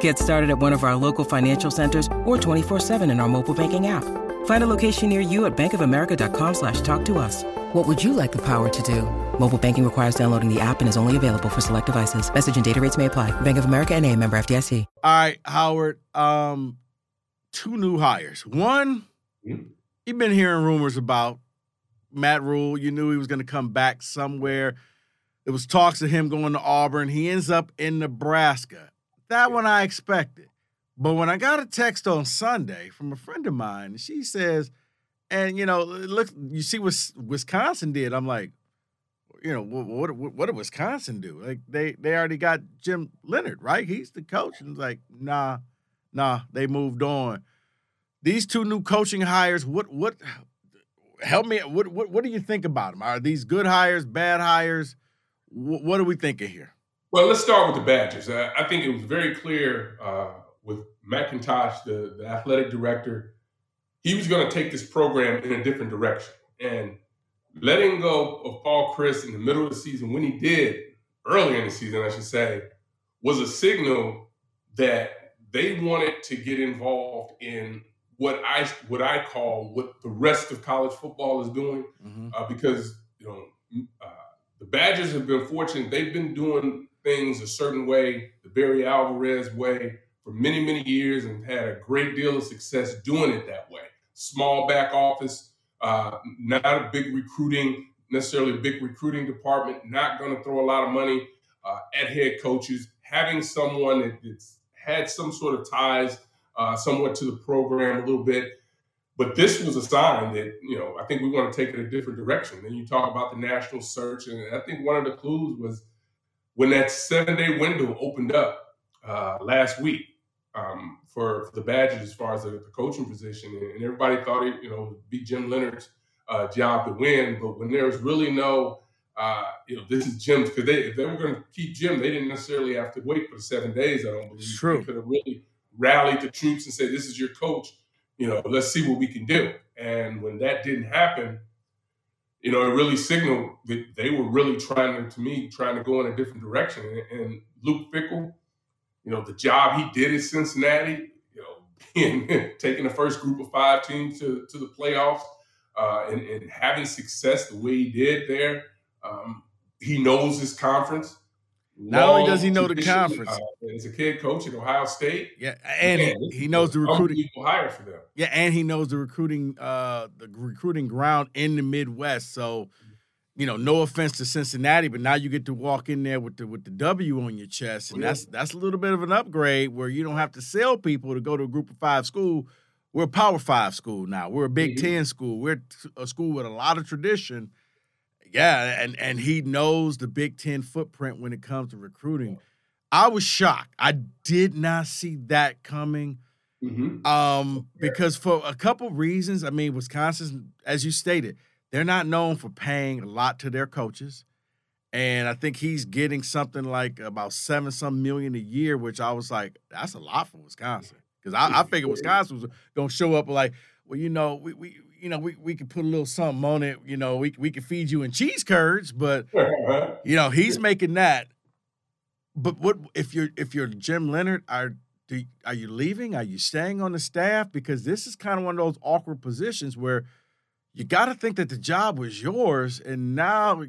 Get started at one of our local financial centers or 24-7 in our mobile banking app. Find a location near you at bankofamerica.com slash talk to us. What would you like the power to do? Mobile banking requires downloading the app and is only available for select devices. Message and data rates may apply. Bank of America and a member FDIC. All right, Howard. Um, two new hires. One, you've been hearing rumors about Matt Rhule. You knew he was going to come back somewhere. It was talks of him going to Auburn. He ends up in Nebraska. That one I expected. But when I got a text on Sunday from a friend of mine, she says, and you know, look, you see what Wisconsin did. I'm like, you know, what what, what did Wisconsin do? Like they they already got Jim Leonhard, right? He's the coach, and it's like, nah, nah, they moved on. These two new coaching hires, what what help me? What what what do you think about them? Are these good hires, bad hires? What, what are we thinking here? Well, let's start with the Badgers. I, I think it was very clear uh, with McIntosh, the, the athletic director, he was going to take this program in a different direction. And letting go of Paul Chryst in the middle of the season, when he did, early in the season, I should say, was a signal that they wanted to get involved in what I what I call what the rest of college football is doing, mm-hmm. uh, because you know uh, the Badgers have been fortunate; they've been doing things a certain way, the Barry Alvarez way, for many, many years and had a great deal of success doing it that way. Small back office, uh, not a big recruiting, necessarily a big recruiting department, not going to throw a lot of money uh, at head coaches, having someone that, that's had some sort of ties uh, somewhat to the program a little bit. But this was a sign that, you know, I think we want to take it a different direction. Then you talk about the national search, and I think one of the clues was when that seven day window opened up uh, last week um, for, for, the Badgers as far as the, the, coaching position, and everybody thought it, you know, would be Jim Leonhard's uh, job to win. But when there was really no, uh, you know, this is Jim's because they if they were going to keep Jim, they didn't necessarily have to wait for the seven days. I don't believe. True. They could have really rallied the troops and said, "This is your coach. You know, let's see what we can do." And when that didn't happen, you know, it really signaled that they were really trying to, to me, trying to go in a different direction. And, and Luke Fickell, you know, the job he did at Cincinnati, you know, being, taking the first group of five teams to, to the playoffs uh, and, and, having success the way he did there. Um, he knows his conference. Not only does he know the conference, uh, as a kid coach at Ohio State, yeah, and he, he knows the recruiting hire for them. Yeah, and he knows the recruiting, uh, the recruiting ground in the Midwest. So, you know, no offense to Cincinnati, but now you get to walk in there with the with the W on your chest, and yeah. that's that's a little bit of an upgrade where you don't have to sell people to go to a Group of Five school. We're a Power Five school now. We're a Big mm-hmm. Ten school. We're a school with a lot of tradition yeah, and and he knows the Big Ten footprint when it comes to recruiting. I was shocked. I did not see that coming. Mm-hmm. Um, because for a couple reasons, I mean, Wisconsin, as you stated, they're not known for paying a lot to their coaches. And I think he's getting something like about seven some million a year, which I was like, that's a lot for Wisconsin. Because I, I figured Wisconsin was gonna show up like, well, you know, we, we you know, we, we could put a little something on it. You know, we we could feed you in cheese curds, but you know, he's making that. But what if you're if you're Jim Leonard? Are do, are you leaving? Are you staying on the staff? Because this is kind of one of those awkward positions where you got to think that the job was yours, and now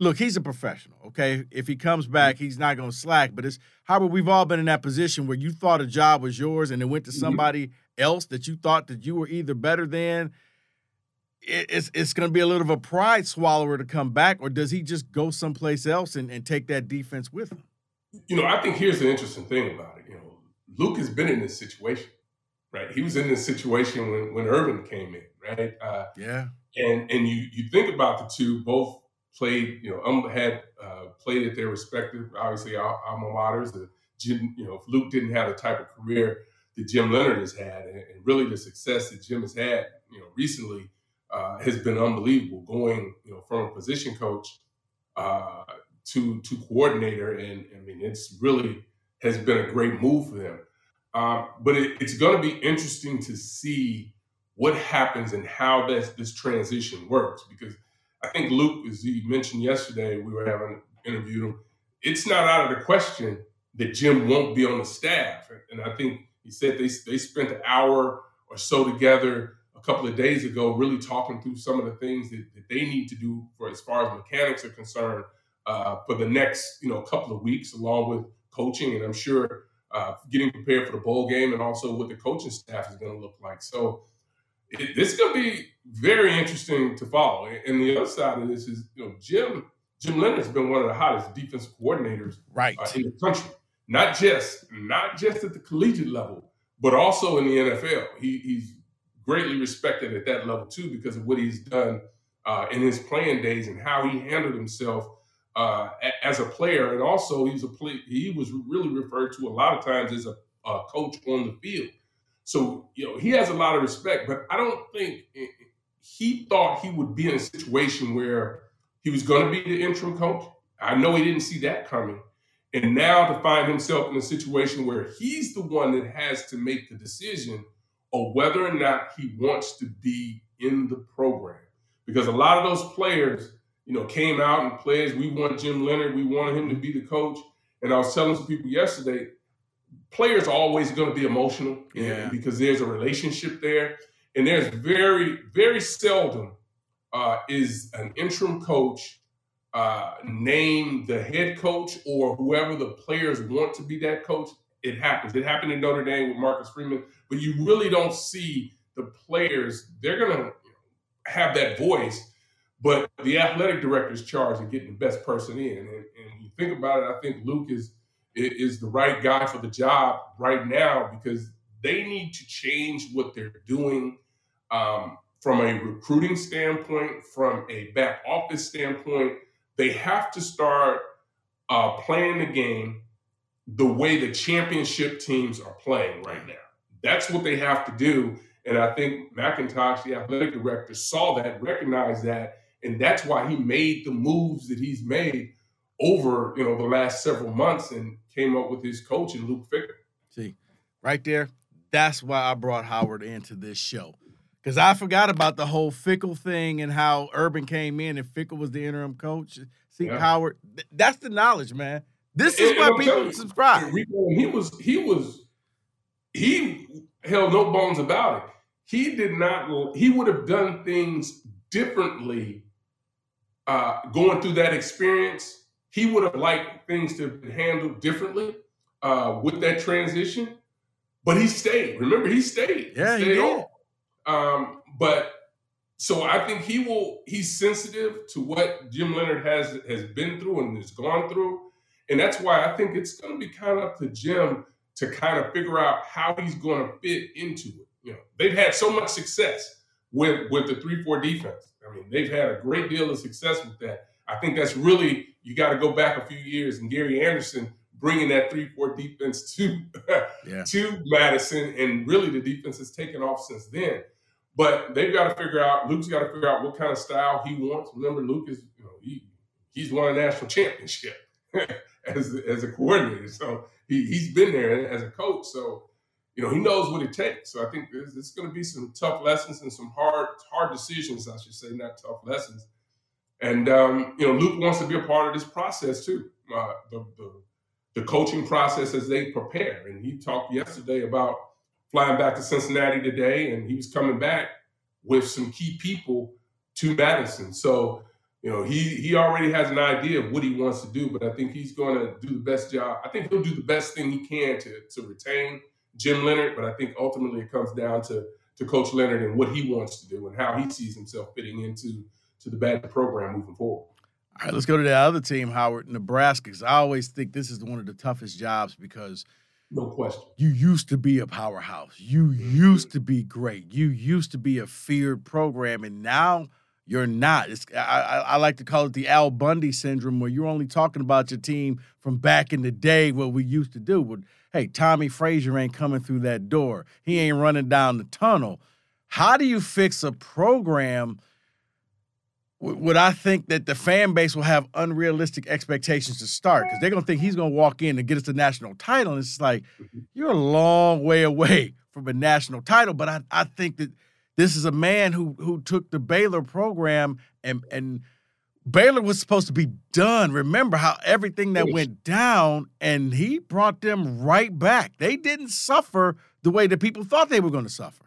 look, he's a professional. Okay, if he comes back, he's not going to slack. But it's Howard. We've all been in that position where you thought a job was yours, and it went to mm-hmm. Else that you thought that you were either better than it's it's going to be a little of a pride swallower to come back, or does he just go someplace else and, and take that defense with him? You know, I think here's the interesting thing about it. You know, Luke has been in this situation, right? He was in this situation when when Urban came in, right? Uh, yeah. And and you you think about the two, both played, you know, um, had uh, played at their respective, obviously, alma maters. The you know, if Luke didn't have the type of career that Jim Leonhard has had, and, and really the success that Jim has had, you know, recently uh, has been unbelievable. Going, you know, from a position coach uh, to to coordinator, and I mean, it's really has been a great move for them. Um, but it, it's going to be interesting to see what happens and how this this transition works because I think Luke, as he mentioned yesterday, we were having interviewed him. It's not out of the question that Jim won't be on the staff, and I think he said they they spent an hour or so together a couple of days ago, really talking through some of the things that, that they need to do for as far as mechanics are concerned uh, for the next you know couple of weeks, along with coaching, and I'm sure uh, getting prepared for the bowl game, and also what the coaching staff is going to look like. So it, this is going to be very interesting to follow. And the other side of this is, you know, Jim Jim Leonhard's been one of the hottest defense coordinators right. Uh, in the country. Not just not just at the collegiate level, but also in the NFL. He, he's greatly respected at that level too because of what he's done uh, in his playing days and how he handled himself uh, as a player. And also, he's a play, he was really referred to a lot of times as a, a coach on the field. So, you know, he has a lot of respect, but I don't think he thought he would be in a situation where he was going to be the interim coach. I know he didn't see that coming. And now to find himself in a situation where he's the one that has to make the decision of whether or not he wants to be in the program. Because a lot of those players, you know, came out and players, we want Jim Leonhard, we wanted him to be the coach. And I was telling some people yesterday, players are always going to be emotional yeah. because there's a relationship there. And there's very, very seldom uh, is an interim coach uh, named the head coach or whoever the players want to be that coach. It happens. It happened in Notre Dame with Marcus Freeman, but you really don't see the players. They're going to have that voice, but the athletic director is charged of getting the best person in. And, and you think about it, I think Luke is is the right guy for the job right now because they need to change what they're doing um, from a recruiting standpoint, from a back office standpoint. They have to start uh, playing the game the way the championship teams are playing right now. That's what they have to do. And I think McIntosh, the athletic director, saw that, recognized that, and that's why he made the moves that he's made over you know the last several months and came up with his coach and Luke Fickell. See, right there, that's why I brought Howard into this show. Because I forgot about the whole Fickell thing and how Urban came in and Fickell was the interim coach. See, yeah. Howard, that's the knowledge, man. This is and, why and people subscribe. He was, he was, he held no bones about it. He did not, he would have done things differently uh, going through that experience he would have liked things to have been handled differently uh, with that transition, but he stayed. Remember, he stayed. Yeah, he, stayed he did. Um, but so I think he will. He's sensitive to what Jim Leonhard has has been through and has gone through, and that's why I think it's going to be kind of up to Jim to kind of figure out how he's going to fit into it. You know, they've had so much success with with the three four defense. I mean, they've had a great deal of success with that. I think that's really you got to go back a few years and Gary Anderson bringing that three four defense to yeah. to Madison, and really the defense has taken off since then. But they've got to figure out. Luke's got to figure out what kind of style he wants. Remember, Luke is you know he he's won a national championship as as a coordinator, so he he's been there as a coach. So you know he knows what it takes. So I think there's, there's going to be some tough lessons and some hard hard decisions. I should say, not tough lessons and um, you know, Luke wants to be a part of this process too, uh, the, the, the coaching process as they prepare. And he talked yesterday about flying back to Cincinnati today, and he was coming back with some key people to Madison. So you know, he he already has an idea of what he wants to do, but I think he's going to do the best job. I think he'll do the best thing he can to to retain Jim Leonhard, but I think ultimately it comes down to to Coach Leonhard and what he wants to do and how he sees himself fitting into to the Badger program moving forward. All right, let's go to the other team, Howard, Nebraska. Because I always think this is one of the toughest jobs because no question. You used to be a powerhouse. You mm-hmm. used to be great. You used to be a feared program, and now you're not. It's, I, I, like to call it the Al Bundy syndrome, where you're only talking about your team from back in the day, what we used to do. But hey, Tommie Frazier ain't coming through that door. He ain't running down the tunnel. How do you fix a program? Would I think that the fan base will have unrealistic expectations to start because they're gonna think he's gonna walk in and get us the national title, and it's like mm-hmm. you're a long way away from a national title. But I, I think that this is a man who who took the Baylor program and and Baylor was supposed to be done. Remember how everything that went down, and he brought them right back. They didn't suffer the way that people thought they were going to suffer.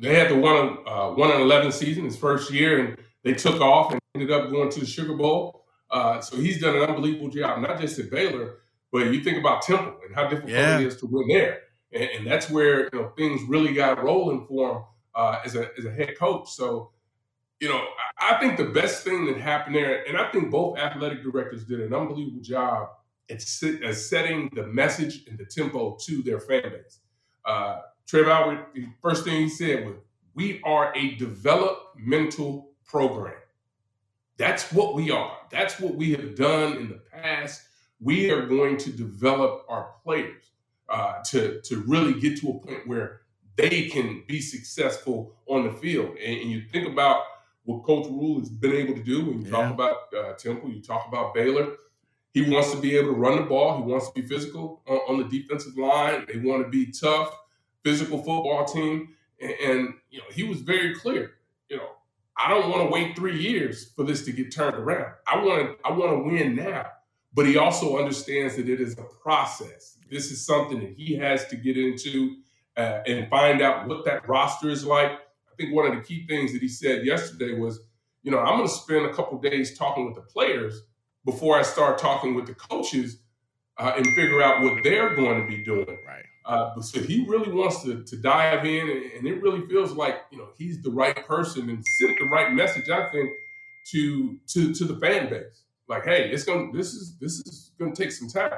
They had the one uh, one and eleven season his first year, and they took off and ended up going to the Sugar Bowl. Uh, so he's done an unbelievable job, not just at Baylor, but you think about Temple and how difficult yeah. it is to win there, and, and, that's where you know things really got rolling for him uh, as a as a head coach. So, you know, I, I, think the best thing that happened there, and I think both athletic directors did an unbelievable job at, sit, at setting the message and the tempo to their fan base. Uh, Trev the first thing he said was, "We are a developmental program. That's what we are. That's what we have done in the past. We are going to develop our players." Uh, to to really get to a point where they can be successful on the field. And, and you think about what Coach Rhule has been able to do. When you yeah. talk about uh, Temple, you talk about Baylor. He wants to be able to run the ball. He wants to be physical on, on the defensive line. They want to be tough, physical football team. And, and you know, he was very clear. You know, I don't want to wait three years for this to get turned around. I want to. I want to win now. But he also understands that it is a process. This is something that he has to get into uh, and find out what that roster is like. I think one of the key things that he said yesterday was, you know, I'm going to spend a couple days talking with the players before I start talking with the coaches uh, and figure out what they're going to be doing. Right. Uh, so he really wants to, to dive in, and it really feels like you know he's the right person and sent the right message. I think to to to the fan base, like, hey, it's going this is this is going to take some time.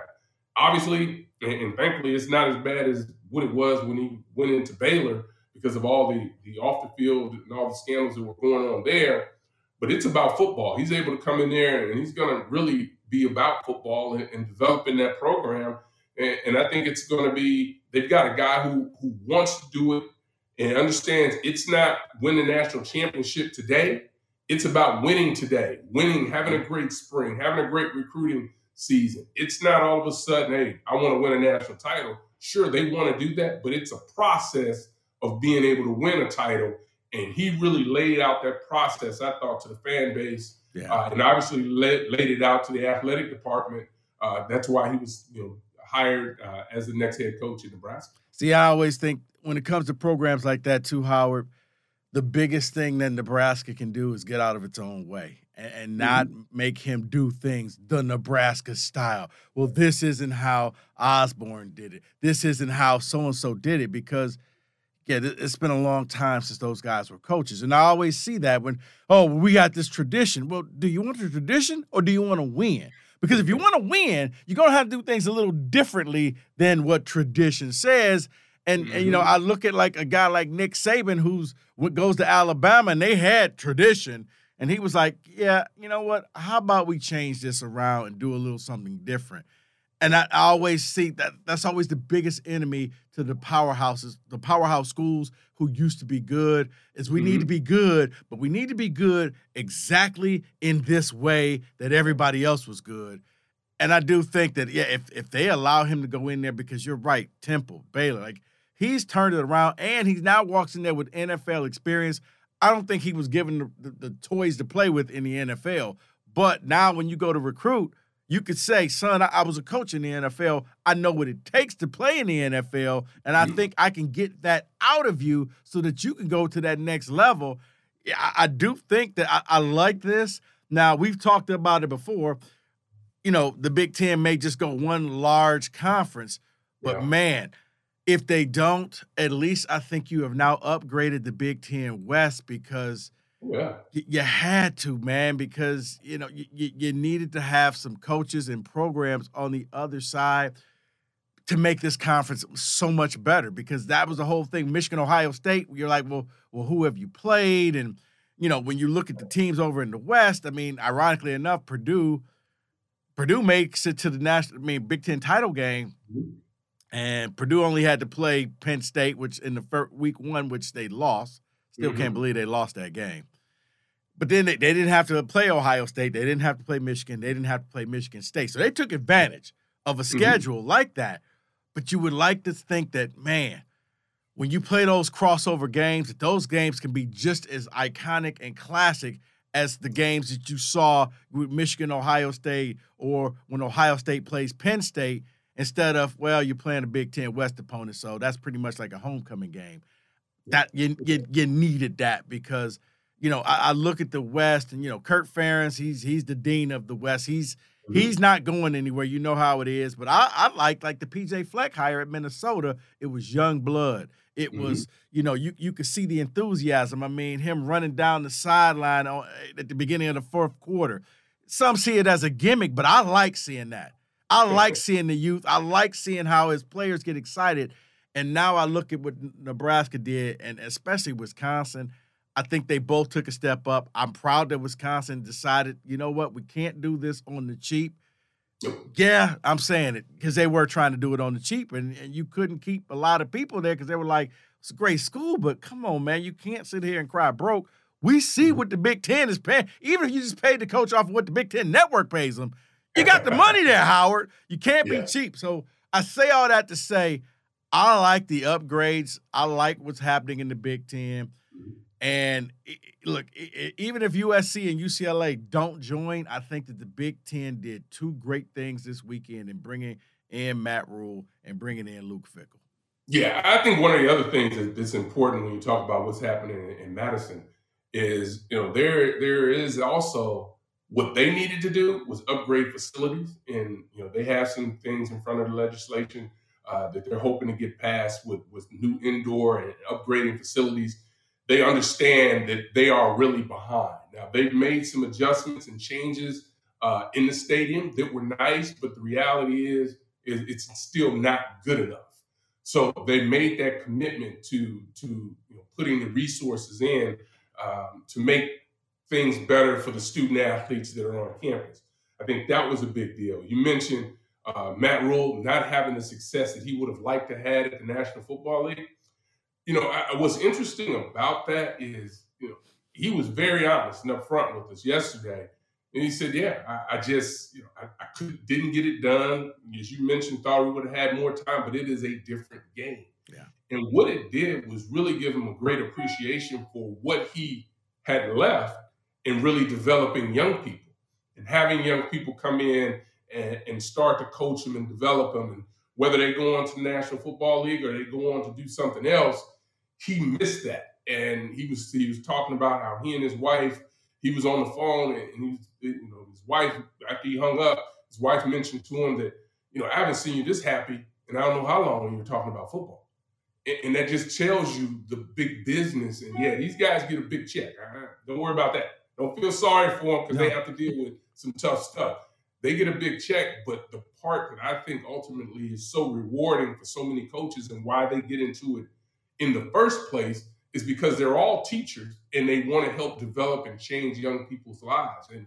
Obviously, and, and thankfully, it's not as bad as what it was when he went into Baylor because of all the the off the field and all the scandals that were going on there. But it's about football. He's able to come in there and he's going to really be about football and, and developing that program. And, and I think it's going to be they've got a guy who who wants to do it and understands it's not win the national championship today. It's about winning today, winning, having a mm-hmm. great spring, having a great recruiting season. It's not all of a sudden, hey, I want to win a national title. Sure, they want to do that, but it's a process of being able to win a title. And he really laid out that process, I thought, to the fan base, yeah. uh, and obviously laid, laid it out to the athletic department. Uh, that's why he was, you know, hired uh, as the next head coach in Nebraska. See, I always think when it comes to programs like that, too, Howard, the biggest thing that Nebraska can do is get out of its own way and, and not mm-hmm. make him do things the Nebraska style. Well, this isn't how Osborne did it. This isn't how so and so did it because yeah, it's been a long time since those guys were coaches. And I always see that when, oh, we got this tradition. Well, do you want the tradition or do you want to win? Because if you want to win, you're going to have to do things a little differently than what tradition says. And, mm-hmm. and, you know, mm-hmm. I look at like a guy like Nick Saban who's what goes to Alabama and they had tradition and he was like, Yeah, you know what? How about we change this around and do a little something different? And I, I always see that that's always the biggest enemy to the powerhouses, the powerhouse schools who used to be good, is we mm-hmm. need to mm-hmm. be good, but we need to be good exactly in this way that everybody else was good. And I do think that, yeah, if, if they allow him to go in there, because you're right, Temple, Baylor, like he's turned it around and he now walks in there with NFL experience. I don't think he was given the, the, the, toys to play with in the NFL. But now when you go to recruit, you could say, son, I, I, was a coach in the NFL. I know what it takes to play in the NFL. And I think I can get that out of you so that you can go to that next level. I, I do think that I, I like this. Now, we've talked about it before. You know, the Big Ten may just go one large conference, but yeah. man, if they don't, at least I think you have now upgraded the Big Ten West because yeah. you, had to, man, because you know you, you needed to have some coaches and programs on the other side to make this conference so much better because that was the whole thing. Michigan, Ohio State, you're like, well, well, who have you played? And you know, when you look at the teams over in the West, I mean, ironically enough, Purdue, Purdue makes it to the national, I mean, Big Ten title game, and Purdue only had to play Penn State, which in the first week one, which they lost. Still mm-hmm. can't believe they lost that game. But then they, they didn't have to play Ohio State. They didn't have to play Michigan. They didn't have to play Michigan State. So they took advantage of a mm-hmm. schedule mm-hmm. like that. But you would like to think that, man, when you play those crossover games, that those games can be just as iconic and classic as the games that you saw with Michigan, Ohio State, or when Ohio State plays Penn State, instead of, well, you're playing a Big Ten West opponent. So that's pretty much like a homecoming game. That you, you, you needed that because – you know, I, I, look at the West and you know, Kirk Ferentz, he's he's the dean of the West. He's mm-hmm. he's not going anywhere. You know how it is. But I, I like like the PJ Fleck hire at Minnesota. It was young blood. It mm-hmm. was, you know, you you could see the enthusiasm. I mean, him running down the sideline at the beginning of the fourth quarter. Some see it as a gimmick, but I like seeing that. I like seeing the youth. I like seeing how his players get excited. And now I look at what Nebraska did, and especially Wisconsin. I think they both took a step up. I'm proud that Wisconsin decided, you know what, we can't do this on the cheap. Yeah, I'm saying it because they were trying to do it on the cheap, and, and you couldn't keep a lot of people there because they were like, it's a great school, but come on, man, you can't sit here and cry broke. We see mm-hmm. what the Big Ten is paying. Even if you just paid the coach off of what the Big Ten network pays them, you got the money there, Howard. You can't yeah. be cheap. So I say all that to say, I like the upgrades. I like what's happening in the Big Ten. And look, even if USC and UCLA don't join, I think that the Big Ten did two great things this weekend in bringing in Matt Rhule and bringing in Luke Fickell. Yeah, I think one of the other things that's important when you talk about what's happening in Madison is, you know, there there is also what they needed to do was upgrade facilities, and you know they have some things in front of the legislation uh, that they're hoping to get passed with with new indoor and upgrading facilities they understand that they are really behind. Now, they've made some adjustments and changes uh, in the stadium that were nice, but the reality is, is it's still not good enough. So they made that commitment to to you know, putting the resources in um, to make things better for the student athletes that are on campus. I think that was a big deal. You mentioned uh, Matt Rhule not having the success that he would have liked to have at the National Football League you know, I, what's interesting about that is, you know, he was very honest and upfront with us yesterday. And he said, "Yeah, I, I just, you know, I, I could, didn't get it done. As you mentioned, thought we would have had more time, but it is a different game. Yeah. And what it did was really give him a great appreciation for what he had left in really developing young people and having young people come in and, and start to coach them and develop them. And whether they go on to the National Football League or they go on to do something else, he missed that, and he was he was talking about how he and his wife he was on the phone and he you know his wife after he hung up his wife mentioned to him that you know I haven't seen you this happy and I don't know how long when you're talking about football, and, and that just tells you the big business and yeah these guys get a big check. Right? Don't worry about that. Don't feel sorry for them because no. they have to deal with some tough stuff. They get a big check, but the part that I think ultimately is so rewarding for so many coaches and why they get into it in the first place is because they're all teachers and they want to help develop and change young people's lives. And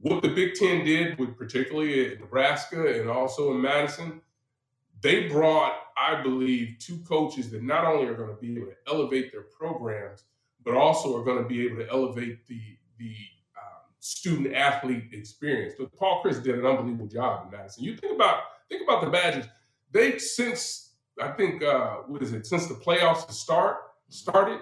what the Big Ten did, with particularly in Nebraska and also in Madison, they brought, I believe, two coaches that not only are going to be able to elevate their programs, but also are going to be able to elevate the the um, student athlete experience. But Paul Chryst did an unbelievable job in Madison. You think about think about the Badgers. They since I think uh, what is it? Since the playoffs start started,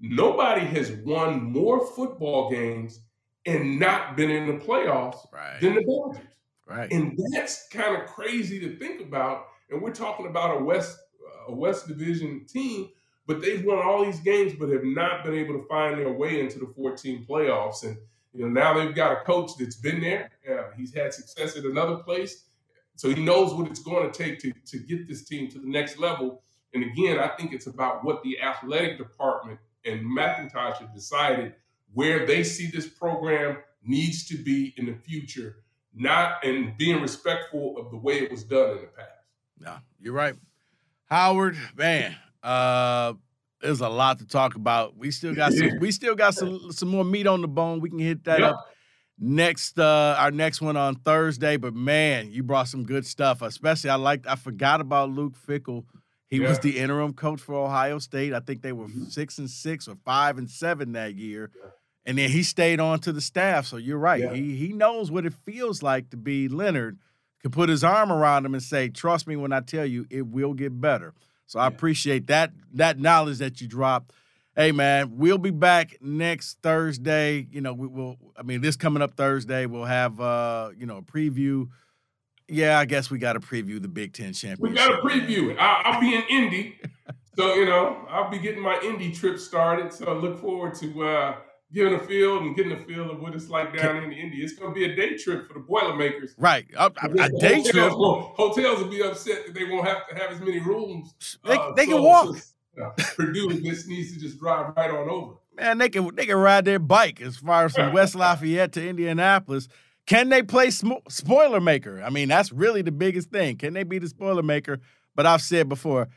nobody has won more football games and not been in the playoffs right. than the Badgers. Right. And that's kind of crazy to think about. And we're talking about a West a West Division team, but they've won all these games, but have not been able to find their way into the 14 playoffs. And you know now they've got a coach that's been there. Uh, he's had success at another place. So he knows what it's going to take to, to get this team to the next level. And again, I think it's about what the athletic department and McIntosh have decided where they see this program needs to be in the future, not and being respectful of the way it was done in the past. No, you're right. Howard, man, uh, there's a lot to talk about. We still got some, we still got some some more meat on the bone. We can hit that Yep. up next uh our next one on Thursday. But man, you brought some good stuff. Especially I liked I forgot about Luke Fickell. He was the interim coach for Ohio State. I think they were Mhm. six and six or five and seven that year. And then he stayed on to the staff. So you're right. Yeah. He he knows what it feels like to be Leonhard. can put his arm around him and say, "Trust me when I tell you, it will get better." So I appreciate that that knowledge that you dropped. Hey man, we'll be back next Thursday. You know, we will. I mean, this coming up Thursday, we'll have uh, you know a preview. Yeah, I guess we got to preview the Big Ten championship. We got to preview it. I, I'll be in Indy, so you know I'll be getting my Indy trip started. So I look forward to uh, getting a feel and getting a feel of what it's like down in the Indy. It's going to be a day trip for the Boilermakers. Right, a, a- a day hotels trip. will- hotels will be upset that they won't have to have as many rooms. They, uh, they can walk. so, Purdue just needs to just drive right on over. man, they can they can ride their bike as far as from West Lafayette to Indianapolis. Can they play spoiler maker? I mean, that's really the biggest thing. Can they be the spoiler maker? But I've said before,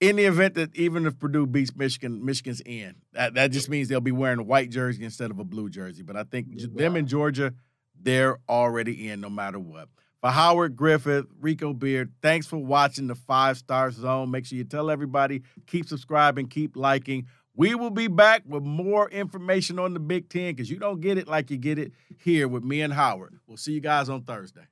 in the event that even if Purdue beats Michigan, Michigan's in. That that just means they'll be wearing a white jersey instead of a blue jersey. But I think j- them in Georgia, they're already in no matter what. For Howard Griffith, Rico Beard, thanks for watching the Five Star Zone. Make sure you tell everybody, keep subscribing, keep liking. We will be back with more information on the Big Ten because you don't get it like you get it here with me and Howard. We'll see you guys on Thursday.